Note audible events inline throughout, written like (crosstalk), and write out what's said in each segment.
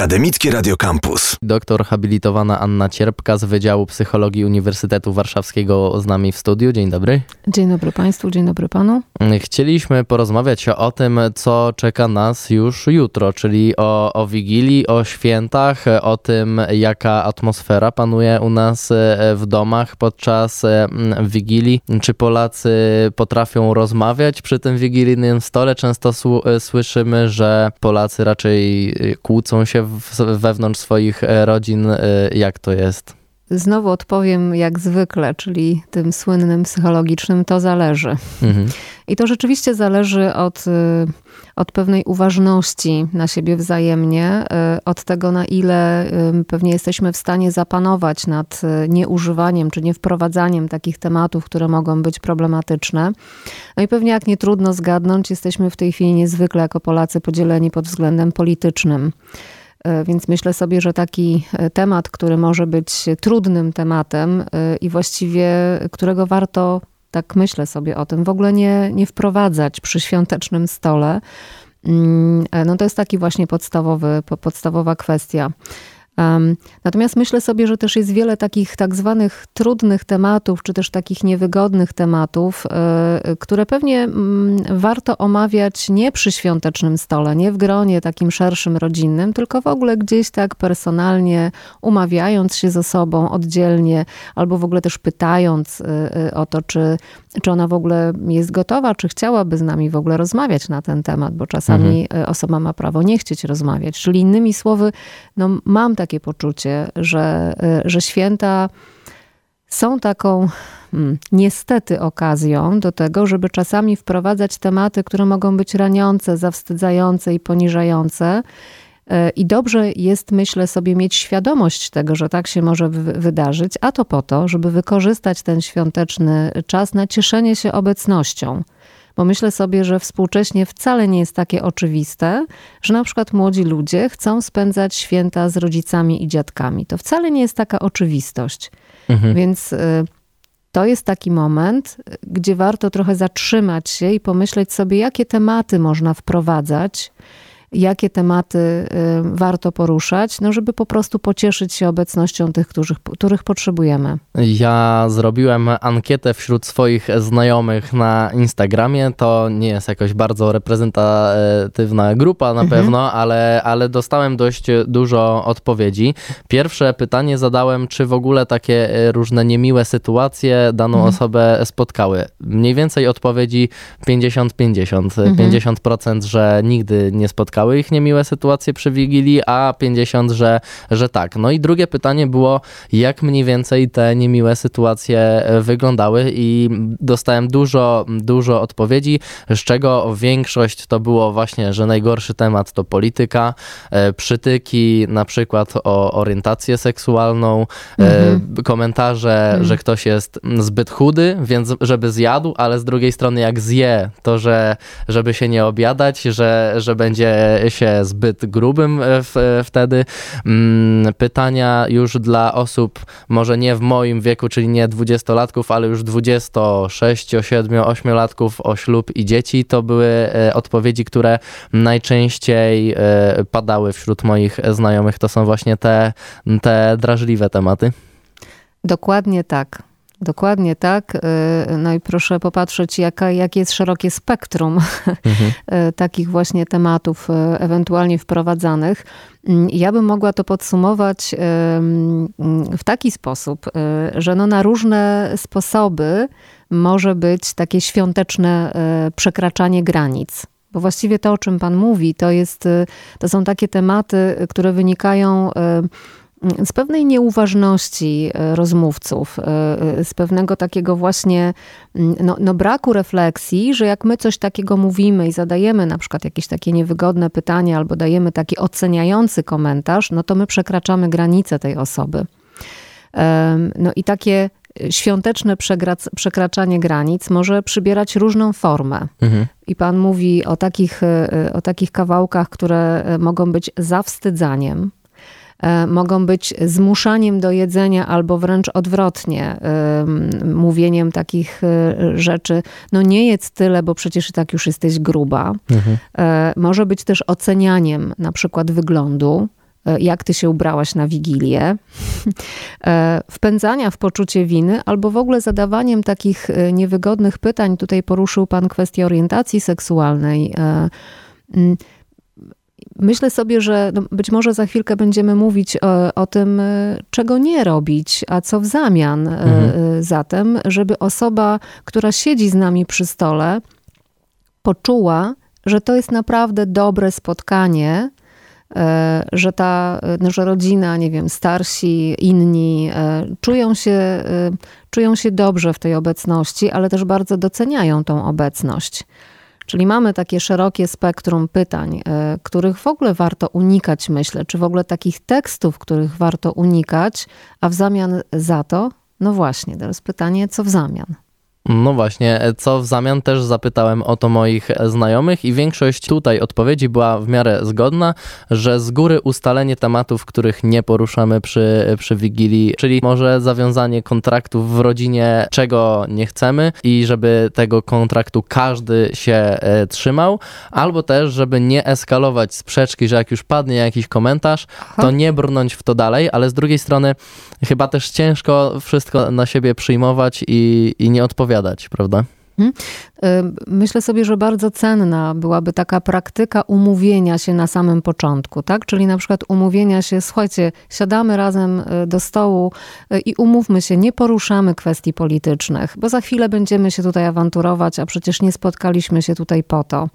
Akademickie Radio Campus. Doktor habilitowana Anna Cierpka z Wydziału Psychologii Uniwersytetu Warszawskiego z nami w studiu. Dzień dobry. Dzień dobry Państwu, dzień dobry Panu. Chcieliśmy porozmawiać o tym, co czeka nas już jutro, czyli o, o Wigilii, o świętach, o tym, jaka atmosfera panuje u nas e, w domach podczas e, Wigilii. Czy Polacy potrafią rozmawiać przy tym wigilijnym stole? Często e, słyszymy, że Polacy raczej kłócą się wewnątrz swoich e, rodzin, e, jak to jest? Znowu odpowiem jak zwykle, czyli tym słynnym psychologicznym, to zależy. Mhm. I to rzeczywiście zależy od, e, od pewnej uważności na siebie wzajemnie, od tego, na ile pewnie jesteśmy w stanie zapanować nad nieużywaniem czy niewprowadzaniem takich tematów, które mogą być problematyczne. No i pewnie, jak nie trudno zgadnąć, jesteśmy w tej chwili niezwykle jako Polacy podzieleni pod względem politycznym. E, więc myślę sobie, że taki e, temat, który może być trudnym tematem e, i właściwie którego warto, tak myślę sobie o tym, w ogóle nie, nie wprowadzać przy świątecznym stole, mm, no to jest taki właśnie podstawowy, podstawowa kwestia. Natomiast myślę sobie, że też jest wiele takich tak zwanych trudnych tematów, czy też takich niewygodnych tematów, e, które pewnie mm, warto omawiać nie przy świątecznym stole, nie w gronie takim szerszym rodzinnym, tylko w ogóle gdzieś tak personalnie, umawiając się ze sobą oddzielnie, albo w ogóle też pytając e, e, o to, czy, czy ona w ogóle jest gotowa, czy chciałaby z nami w ogóle rozmawiać na ten temat, bo czasami mhm. osoba ma prawo nie chcieć rozmawiać. Czyli innymi słowy, no, mam takie poczucie, że, y, że święta są taką hmm, niestety okazją do tego, żeby czasami wprowadzać tematy, które mogą być raniące, zawstydzające i poniżające. Y, I dobrze jest, myślę sobie, mieć świadomość tego, że tak się może wydarzyć, a to po to, żeby wykorzystać ten świąteczny czas na cieszenie się obecnością bo myślę sobie, że współcześnie wcale nie jest takie oczywiste, że na przykład młodzi ludzie chcą spędzać święta z rodzicami i dziadkami. To wcale nie jest taka oczywistość. Mhm. Więc y, to jest taki moment, gdzie warto trochę zatrzymać się i pomyśleć sobie, jakie tematy można wprowadzać jakie tematy y, warto poruszać, no żeby po prostu pocieszyć się obecnością tych, których, których potrzebujemy. Ja zrobiłem ankietę wśród swoich znajomych na Instagramie. To nie jest jakoś bardzo reprezentatywna grupa na mhm. pewno, ale, ale dostałem dość dużo odpowiedzi. Pierwsze pytanie zadałem, czy w ogóle takie e, różne niemiłe sytuacje daną mhm. osobę spotkały. Mniej więcej odpowiedzi 50-50. Mhm. 50%, że nigdy nie spotkały spotkały ich niemiłe sytuacje przy Wigilii, a 50, że, że tak. No i drugie pytanie było, jak mniej więcej te niemiłe sytuacje e, wyglądały i dostałem dużo, dużo odpowiedzi, z czego większość to było właśnie, że najgorszy temat to polityka, e, przytyki na przykład o orientację seksualną, e, mhm. komentarze, mhm. że ktoś jest zbyt chudy, więc żeby zjadł, ale z drugiej strony jak zje, to że żeby się nie obiadać, że, że będzie się zbyt grubym e, w, e, wtedy. Mm, pytania już dla osób może nie w moim wieku, czyli nie dwudziestolatków, ale już 26, 7, 8 latków o ślub i dzieci. To były e, odpowiedzi, które najczęściej padały wśród moich znajomych. To są właśnie te, te drażliwe tematy. Dokładnie tak. Dokładnie tak. Y, no i proszę popatrzeć, jaka, jakie jest szerokie spektrum (laughs) mhm. Y, takich właśnie tematów y, ewentualnie wprowadzanych. Mm, ja bym mogła to podsumować w taki sposób, że no na różne sposoby może być takie świąteczne przekraczanie granic. Bo właściwie to, o czym Pan mówi, to, jest, to są takie tematy, które wynikają z pewnej nieuważności e, rozmówców, e, e, z pewnego takiego właśnie mm, no, no, braku refleksji, że jak my coś takiego mówimy i zadajemy na przykład jakieś takie niewygodne pytanie albo dajemy taki oceniający komentarz, no to my przekraczamy granice tej osoby. No i takie świąteczne przekraczanie granic może przybierać różną formę. Mhm. I pan mówi o takich, o takich kawałkach, które mogą być zawstydzaniem, mogą być zmuszaniem do jedzenia albo wręcz odwrotnie, mówieniem takich e, rzeczy, no nie jedz tyle, bo przecież i tak już jesteś gruba. Mhm. E, może być też ocenianiem na przykład wyglądu, jak ty się ubrałaś na wigilię, (laughs) wpędzania w poczucie winy, albo w ogóle zadawaniem takich niewygodnych pytań. Tutaj poruszył pan kwestię orientacji seksualnej. Myślę sobie, że no być może za chwilkę będziemy mówić o, o, tym, e, czego nie robić, a co w zamian e, mhm. za tym, żeby osoba, która siedzi z nami przy stole, poczuła, że to jest naprawdę dobre spotkanie, e, że ta że rodzina, nie wiem, starsi, inni czują się, czują się dobrze w tej obecności, ale też bardzo doceniają tą obecność. Czyli mamy takie szerokie spektrum pytań, e, których w ogóle warto unikać, myślę, czy w ogóle takich tekstów, których warto unikać, a w zamian za to, no właśnie, teraz pytanie, co w zamian? No właśnie, co w zamian też zapytałem o to moich znajomych i większość tutaj odpowiedzi była w miarę zgodna, że z góry ustalenie tematów, których nie poruszamy przy, przy Wigilii, czyli może zawiązanie kontraktów w rodzinie, czego nie chcemy i żeby tego kontraktu każdy się e, trzymał, albo też, żeby nie eskalować sprzeczki, że jak już padnie jakiś komentarz, to nie brnąć w to dalej, ale z drugiej strony chyba też ciężko wszystko na siebie przyjmować i, i nie odpowiadać opowiadać, prawda? Mhm. Myślę sobie, że bardzo cenna byłaby taka praktyka umówienia się na samym początku, tak? Czyli na przykład umówienia się, słuchajcie, siadamy razem y, do stołu y, i umówmy się, nie poruszamy kwestii politycznych, bo za chwilę będziemy się tutaj awanturować, a przecież nie spotkaliśmy się tutaj po to.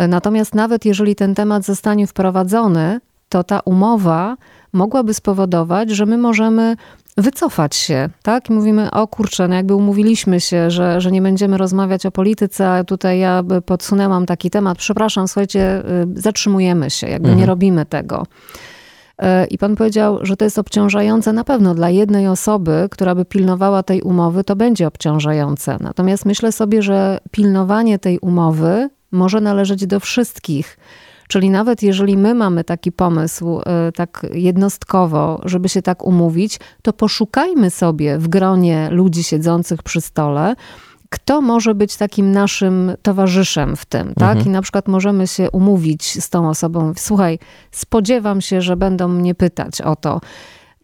Y, natomiast nawet jeżeli ten temat zostanie wprowadzony, to ta umowa mogłaby spowodować, że my możemy wycofać się, tak? I mówimy, o kurczę, no jakby umówiliśmy się, że, że nie będziemy rozmawiać o polityce, a tutaj ja podsunęłam taki temat, przepraszam, słuchajcie, y, zatrzymujemy się, jakby mhm. nie robimy tego. Y, I pan powiedział, że to jest obciążające na pewno dla jednej osoby, która by pilnowała tej umowy, to będzie obciążające. Natomiast myślę sobie, że pilnowanie tej umowy może należeć do wszystkich Czyli nawet jeżeli my mamy taki pomysł e, tak jednostkowo, żeby się tak umówić, to poszukajmy sobie w gronie ludzi siedzących przy stole, kto może być takim naszym towarzyszem w tym, tak? Mhm. I na przykład możemy się umówić z tą osobą, słuchaj, spodziewam się, że będą mnie pytać o to.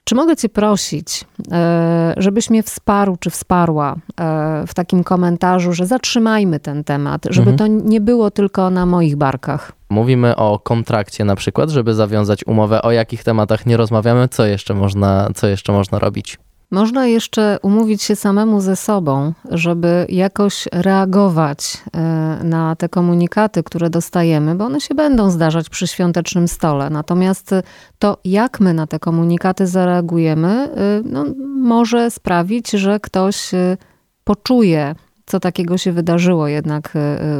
Czy mogę Cię prosić, e, żebyś mnie wsparł czy wsparła e, w takim komentarzu, że zatrzymajmy ten temat, żeby mhm. to nie było tylko na moich barkach? Mówimy o kontrakcie na przykład, żeby zawiązać umowę, o jakich tematach nie rozmawiamy, co jeszcze można, co jeszcze można robić? Można jeszcze umówić się samemu ze sobą, żeby jakoś reagować e, na te komunikaty, które dostajemy, bo one się będą zdarzać przy świątecznym stole. Natomiast to, jak my na te komunikaty zareagujemy, e, no, może sprawić, że ktoś e, poczuje co takiego się wydarzyło jednak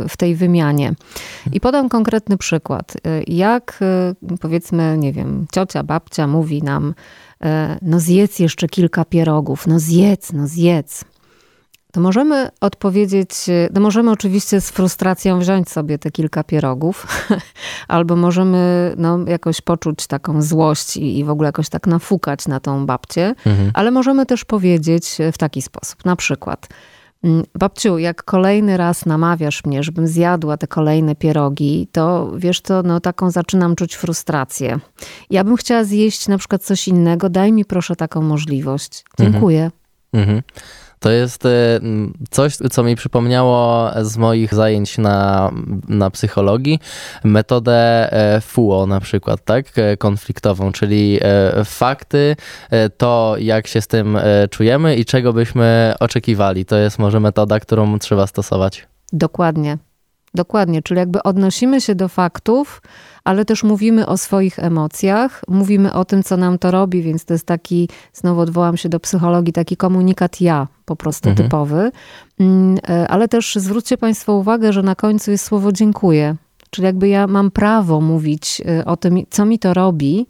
w tej wymianie. I podam konkretny przykład. Jak powiedzmy, nie wiem, ciocia, babcia mówi nam, no zjedz jeszcze kilka pierogów, no zjedz, no zjedz. To możemy odpowiedzieć, no możemy oczywiście z frustracją wziąć sobie te kilka pierogów, (laughs) albo możemy no, jakoś poczuć taką złość i, i w ogóle jakoś tak nafukać na tą babcię, mhm. ale możemy też powiedzieć w taki sposób, na przykład, babciu, jak kolejny raz namawiasz mnie, żebym zjadła te kolejne pierogi, to wiesz to, no taką zaczynam czuć frustrację. Ja bym chciała zjeść na przykład coś innego, daj mi proszę taką możliwość. Dziękuję. Mhm. mhm. To jest e, coś, co mi przypomniało z moich zajęć na, na psychologii, metodę e, FUO na przykład, tak, e, konfliktową, czyli fakty, to jak się z tym czujemy i czego byśmy oczekiwali. To jest może metoda, którą trzeba stosować. Dokładnie. Dokładnie, czyli jakby odnosimy się do faktów, ale też mówimy o swoich emocjach, mówimy o tym, co nam to robi, więc to jest taki, znowu odwołam się do psychologii, taki komunikat ja, po prostu mhm. typowy. Mm, e, ale też zwróćcie Państwo uwagę, że na końcu jest słowo dziękuję. Czyli jakby ja mam prawo mówić e, o tym, co mi to robi,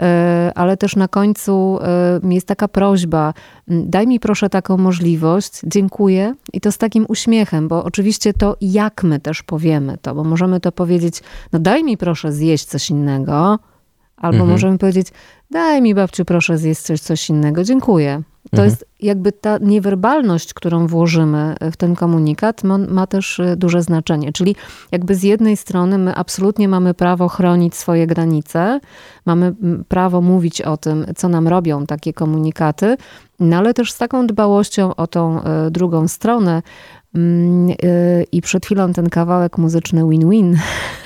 e, ale też na końcu jest taka prośba, daj mi proszę taką możliwość, dziękuję i to z takim uśmiechem, bo oczywiście to jak my też powiemy to, bo możemy to powiedzieć, no daj mi proszę zjeść coś innego, Albo mhm. możemy powiedzieć, daj mi babciu proszę zjeść coś, coś innego, dziękuję. To mhm. jest jakby ta niewerbalność, którą włożymy w ten komunikat, ma, ma, też e, duże znaczenie. Czyli jakby z jednej strony my absolutnie mamy prawo chronić swoje granice, mamy prawo mówić o tym, co nam robią takie komunikaty, no ale też z taką dbałością o tą e, drugą stronę, Mm, I przed chwilą ten kawałek muzyczny win-win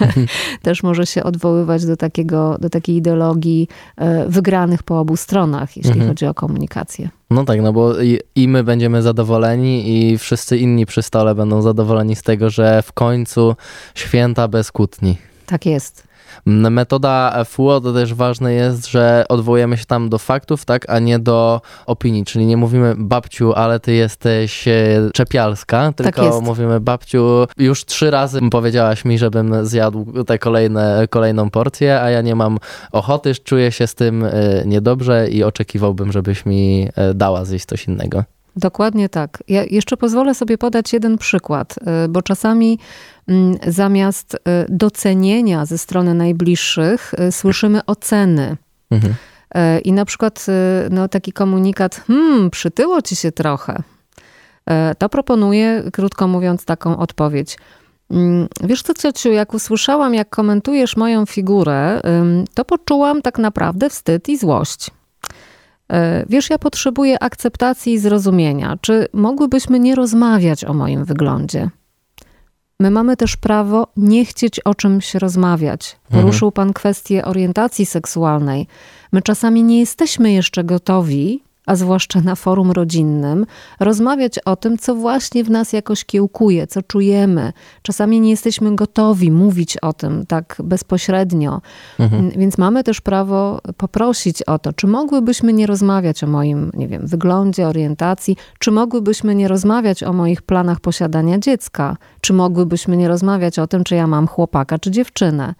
(laughs) też może się odwoływać do, takiego, do takiej ideologii e, wygranych po obu stronach, jeśli mhm. chodzi o komunikację. No tak, no bo i, i, my będziemy zadowoleni, i wszyscy inni przy stole będą zadowoleni z tego, że w końcu święta bez kłótni. Tak jest. Metoda FUO to też ważne jest, że odwołujemy się tam do faktów, tak, a nie do opinii, czyli nie mówimy babciu, ale ty jesteś e, czepialska, tak tylko tak mówimy babciu, już trzy razy powiedziałaś mi, żebym zjadł te kolejne, kolejną porcję, a ja nie mam ochoty, czuję się z tym e, niedobrze i oczekiwałbym, żebyś mi e, dała zjeść coś innego. Dokładnie tak. Ja jeszcze pozwolę sobie podać jeden przykład, bo czasami Mm, zamiast y, docenienia ze strony najbliższych y, słyszymy oceny. Mhm. Y, I na przykład no, taki komunikat, hmm, przytyło ci się trochę. To proponuję, krótko mówiąc, taką odpowiedź. Mm, wiesz co, ciociu, jak usłyszałam, jak komentujesz moją figurę, to poczułam tak naprawdę wstyd i złość. Wiesz, ja potrzebuję akceptacji i zrozumienia. Czy mogłybyśmy nie rozmawiać o moim wyglądzie? My mamy też prawo nie chcieć o czymś rozmawiać. Poruszył Pan kwestię orientacji seksualnej. My czasami nie jesteśmy jeszcze gotowi a zwłaszcza na forum rodzinnym, rozmawiać o tym, co właśnie w nas jakoś kiełkuje, co czujemy. Czasami nie jesteśmy gotowi mówić o tym tak bezpośrednio, mhm. więc mamy też prawo poprosić o to, czy mogłybyśmy nie rozmawiać o moim, nie wiem, wyglądzie, orientacji, czy mogłybyśmy nie rozmawiać o moich planach posiadania dziecka, czy mogłybyśmy nie rozmawiać o tym, czy ja mam chłopaka, czy dziewczynę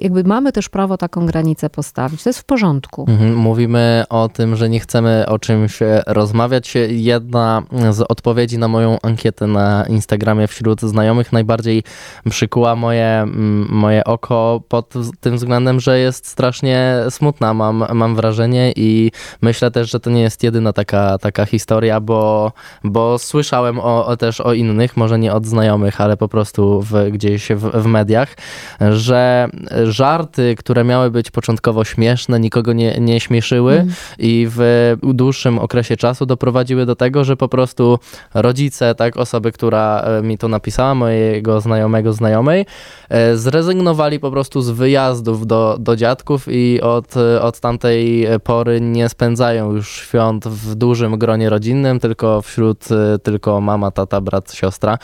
jakby mamy też prawo taką granicę postawić. To jest w porządku. Mhm, mówimy o tym, że nie chcemy o czymś rozmawiać. Jedna z odpowiedzi na moją ankietę na Instagramie wśród znajomych najbardziej przykuła moje, moje oko pod tym względem, że jest strasznie smutna, mam, mam wrażenie i myślę też, że to nie jest jedyna taka, taka historia, bo, bo słyszałem o, o też o innych, może nie od znajomych, ale po prostu w, gdzieś w, w mediach, że żarty, które miały być początkowo śmieszne, nikogo nie, nie śmieszyły mm. i w dłuższym okresie czasu doprowadziły do tego, że po prostu rodzice, tak, osoby, która e, mi to napisała, mojego znajomego, znajomej, e, zrezygnowali po prostu z wyjazdów do, do dziadków i od, od tamtej pory nie spędzają już świąt w dużym gronie rodzinnym, tylko wśród e, tylko mama, tata, brat, siostra,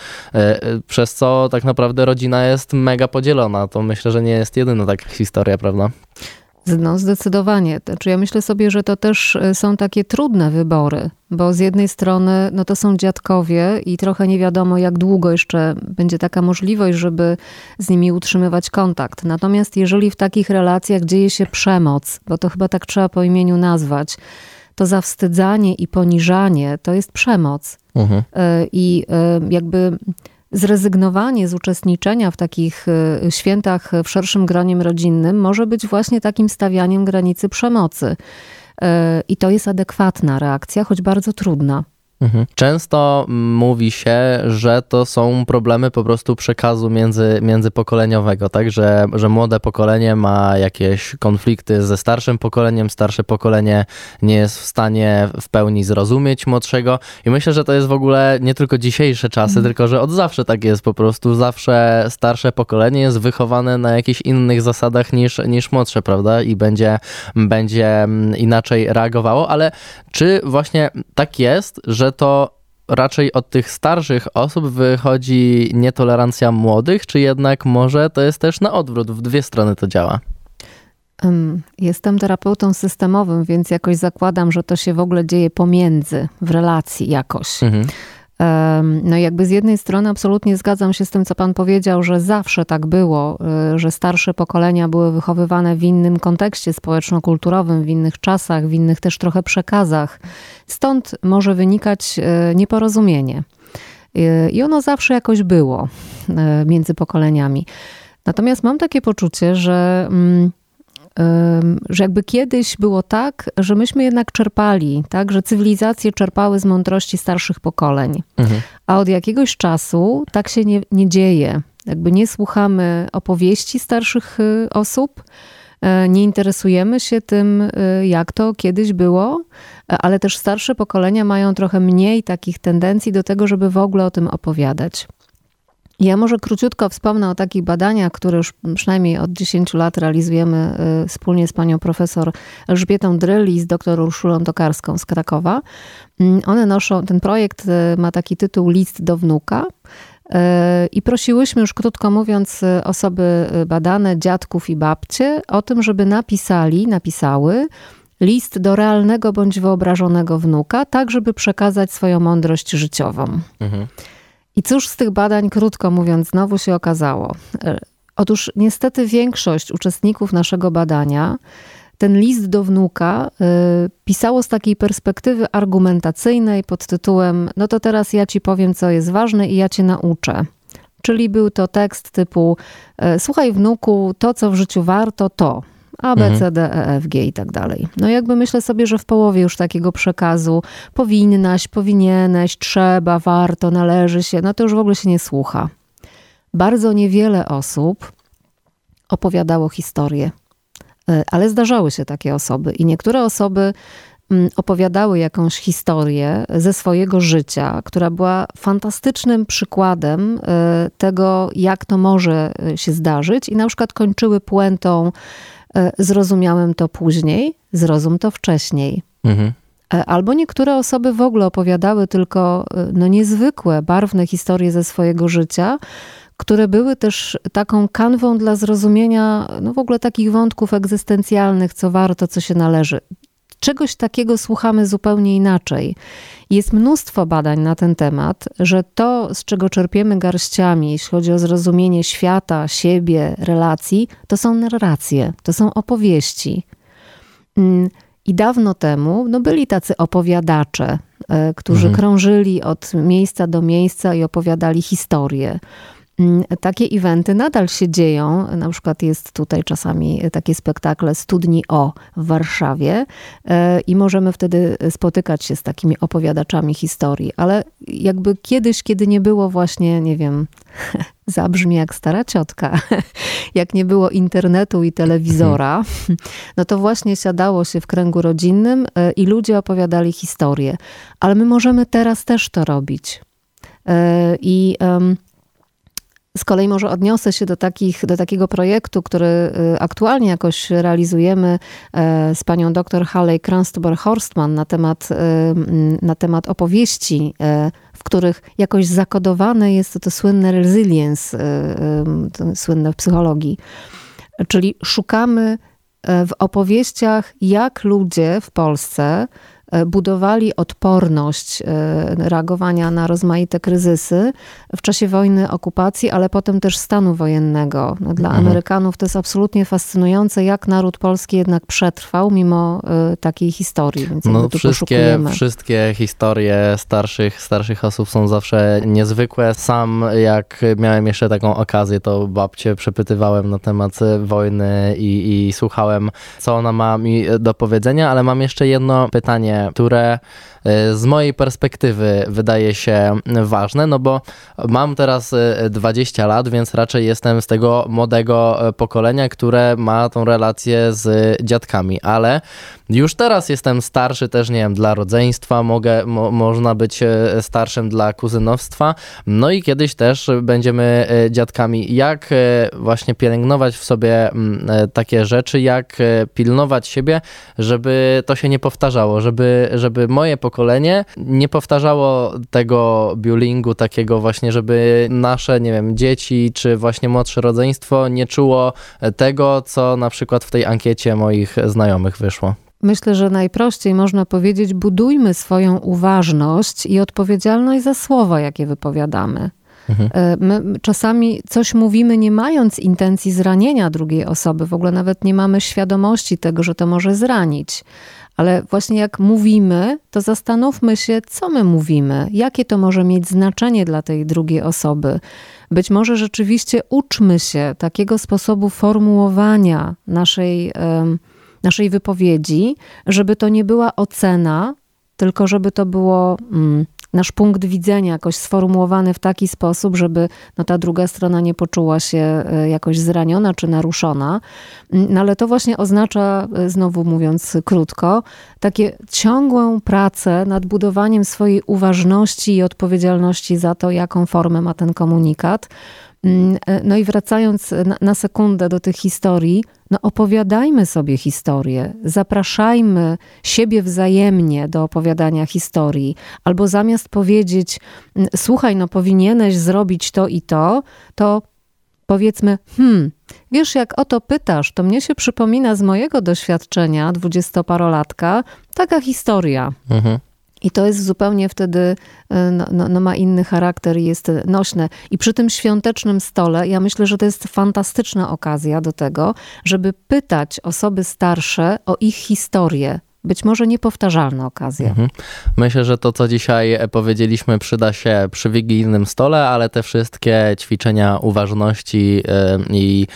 przez co tak naprawdę rodzina jest mega podzielona. To myślę, że nie jest jedyny no taka historia, prawda? No, zdecydowanie. Znaczy, ja myślę sobie, że to też e, są takie trudne wybory, bo z jednej strony no to są dziadkowie i trochę nie wiadomo, jak długo jeszcze będzie taka możliwość, żeby z nimi utrzymywać kontakt. Natomiast jeżeli w takich relacjach dzieje się przemoc, bo to chyba tak trzeba po imieniu nazwać, to zawstydzanie i poniżanie to jest przemoc. Mhm. E, I e, jakby zrezygnowanie z uczestniczenia w takich y, świętach w szerszym gronie rodzinnym może być właśnie takim stawianiem granicy przemocy. Y, I to jest adekwatna reakcja, choć bardzo trudna. Mhm. Często mówi się, że to są problemy po prostu przekazu między, międzypokoleniowego, tak? Że, że młode pokolenie ma jakieś konflikty ze starszym pokoleniem, starsze pokolenie nie jest w stanie w pełni zrozumieć młodszego i myślę, że to jest w ogóle nie tylko dzisiejsze czasy, mhm. tylko że od zawsze tak jest po prostu. Zawsze starsze pokolenie jest wychowane na jakichś innych zasadach niż, niż młodsze, prawda? I będzie, będzie inaczej reagowało, ale czy właśnie tak jest, że że to raczej od tych starszych osób wychodzi nietolerancja młodych, czy jednak może to jest też na odwrót, w dwie strony to działa? Jestem terapeutą systemowym, więc jakoś zakładam, że to się w ogóle dzieje pomiędzy, w relacji jakoś. Mhm. No jakby z jednej strony absolutnie zgadzam się z tym, co pan powiedział, że zawsze tak było, y, że starsze pokolenia były wychowywane w innym kontekście społeczno-kulturowym, w innych czasach, w innych też trochę przekazach. Stąd może wynikać y, nieporozumienie. Y, I ono zawsze jakoś było między pokoleniami. Natomiast mam takie poczucie, że mm, że jakby kiedyś było tak, że myśmy jednak czerpali, tak, że cywilizacje czerpały z mądrości starszych pokoleń. Mhm. A od jakiegoś czasu tak się nie, nie dzieje. Jakby nie słuchamy opowieści starszych y, osób, e, nie interesujemy się tym, y, jak to kiedyś było, e, ale też starsze pokolenia mają trochę mniej takich tendencji do tego, żeby w ogóle o tym opowiadać. Ja może króciutko wspomnę o takich badaniach, które już przynajmniej od 10 lat realizujemy y, wspólnie z panią profesor Elżbietą Dryl i z dr Urszulą Tokarską z Krakowa. Mm, one noszą, ten projekt y, ma taki tytuł List do wnuka. Y, I prosiłyśmy już krótko mówiąc osoby badane, dziadków i babcie, o tym, żeby napisali, napisały list do realnego bądź wyobrażonego wnuka, tak żeby przekazać swoją mądrość życiową. Mhm. I cóż z tych badań, krótko mówiąc, znowu się okazało? E, otóż niestety większość uczestników naszego badania ten list do wnuka y, pisało z takiej perspektywy argumentacyjnej pod tytułem: No to teraz ja ci powiem, co jest ważne i ja cię nauczę. Czyli był to tekst typu: Słuchaj, wnuku, to co w życiu warto, to. A, B, mhm. C, D, E, F, G i tak dalej. No jakby myślę sobie, że w połowie już takiego przekazu powinnaś, powinieneś, trzeba, warto, należy się, no to już w ogóle się nie słucha. Bardzo niewiele osób opowiadało historię, e, ale zdarzały się takie osoby i niektóre osoby mm, opowiadały jakąś historię ze swojego życia, która była fantastycznym przykładem e, tego, jak to może e, się zdarzyć, i na przykład kończyły puentą zrozumiałem to później, zrozum to wcześniej. Mhm. E, albo niektóre osoby w ogóle opowiadały tylko e, no, niezwykłe, barwne historie ze swojego życia, które były też taką kanwą dla zrozumienia no, w ogóle takich wątków egzystencjalnych, co warto, co się należy czegoś takiego słuchamy zupełnie inaczej. Jest mnóstwo badań na ten temat, że to, z czego czerpiemy garściami, jeśli chodzi o zrozumienie świata, siebie, relacji, to są narracje, to są opowieści. Mm, I dawno temu no byli tacy opowiadacze, e, którzy mhm. krążyli od miejsca do miejsca i opowiadali historie. Mm, takie eventy nadal się dzieją. Na przykład jest tutaj czasami takie spektakle Studni O w Warszawie e, i możemy wtedy spotykać się z takimi opowiadaczami historii. Ale jakby kiedyś, kiedy nie było właśnie, nie wiem, (laughs) zabrzmi jak stara ciotka, (laughs) jak nie było internetu i telewizora, (laughs) no to właśnie siadało się w kręgu rodzinnym e, i ludzie opowiadali historię. Ale my możemy teraz też to robić. E, I z kolei może odniosę się do, takich, do takiego projektu, który y, aktualnie jakoś realizujemy e, z panią dr Halley Kranstuber-Horstman na temat, y, na temat opowieści, e, w których jakoś zakodowane jest to, to słynne resilience, y, słynne w psychologii. Czyli szukamy e, w opowieściach, jak ludzie w Polsce budowali odporność e, reagowania na rozmaite kryzysy w czasie wojny, okupacji, ale potem też stanu wojennego. No, dla mhm. Amerykanów to jest absolutnie fascynujące, jak naród polski jednak przetrwał mimo e, takiej historii. Więc no, wszystkie, wszystkie historie starszych, starszych osób są zawsze niezwykłe. Sam jak miałem jeszcze taką okazję, to babcię przepytywałem na temat wojny i, i słuchałem, co ona ma mi do powiedzenia, ale mam jeszcze jedno pytanie które z mojej perspektywy wydaje się ważne, no bo mam teraz 20 e, lat, więc raczej jestem z tego młodego e, pokolenia, które ma tą relację z dziadkami, ale już teraz jestem starszy też, nie wiem, dla rodzeństwa, mogę, mo, można być starszym dla kuzynowstwa, no i kiedyś też będziemy dziadkami. Jak właśnie pielęgnować w sobie mm, takie rzeczy, jak pilnować siebie, żeby to się nie powtarzało, żeby, żeby moje pokolenie nie powtarzało tego bullyingu takiego właśnie, żeby nasze, nie wiem, dzieci czy właśnie młodsze rodzeństwo nie czuło tego, co na przykład w tej ankiecie moich znajomych wyszło. Myślę, że najprościej można powiedzieć, budujmy swoją uważność i odpowiedzialność za słowa, jakie wypowiadamy. Mhm. E, my czasami coś mówimy, nie mając intencji zranienia drugiej osoby, w ogóle nawet nie mamy świadomości tego, że to może zranić Ale właśnie jak mówimy, to zastanówmy się, co my mówimy, jakie to może mieć znaczenie dla tej drugiej osoby. Być może rzeczywiście uczmy się takiego sposobu formułowania naszej, naszej wypowiedzi, żeby to nie była ocena, tylko żeby to było. Mm, nasz punkt widzenia jakoś sformułowany w taki sposób, żeby no, ta druga strona nie poczuła się e, jakoś zraniona czy naruszona. Mm, no, ale to właśnie oznacza, e, znowu mówiąc krótko, takie ciągłą pracę nad budowaniem swojej uważności i odpowiedzialności za to, jaką formę ma ten komunikat. Mm, e, no i wracając na, na, sekundę do tych historii, no opowiadajmy sobie historię, zapraszajmy siebie wzajemnie do opowiadania historii, albo zamiast powiedzieć, mm, słuchaj, no powinieneś zrobić to i to, to powiedzmy, hmm, wiesz, jak o to pytasz, to mnie się przypomina z mojego doświadczenia dwudziestoparolatka taka historia. Mhm. I to jest zupełnie wtedy, e, no, no, no, ma inny charakter jest nośne. I przy tym świątecznym stole, ja myślę, że to jest fantastyczna okazja do tego, żeby pytać osoby starsze o ich historię, być może niepowtarzalna okazja. Mhm. Myślę, że to, co dzisiaj powiedzieliśmy, przyda się przy wigilijnym stole, ale te wszystkie ćwiczenia uważności e, i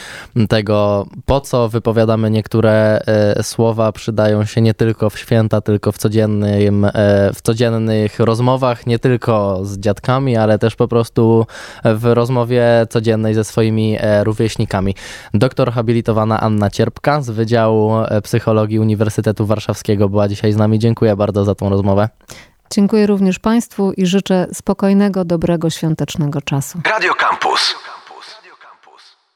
tego, po co wypowiadamy niektóre e, słowa, przydają się nie tylko w święta, tylko w, codziennym, e, w codziennych rozmowach, nie tylko z dziadkami, ale też po prostu w rozmowie codziennej ze swoimi rówieśnikami. Doktor habilitowana Anna Cierpka z Wydziału Psychologii Uniwersytetu Warszawskiego była dzisiaj z nami. Dziękuję bardzo za tą rozmowę. Dziękuję również Państwu i życzę spokojnego, dobrego, świątecznego czasu. Radio Campus.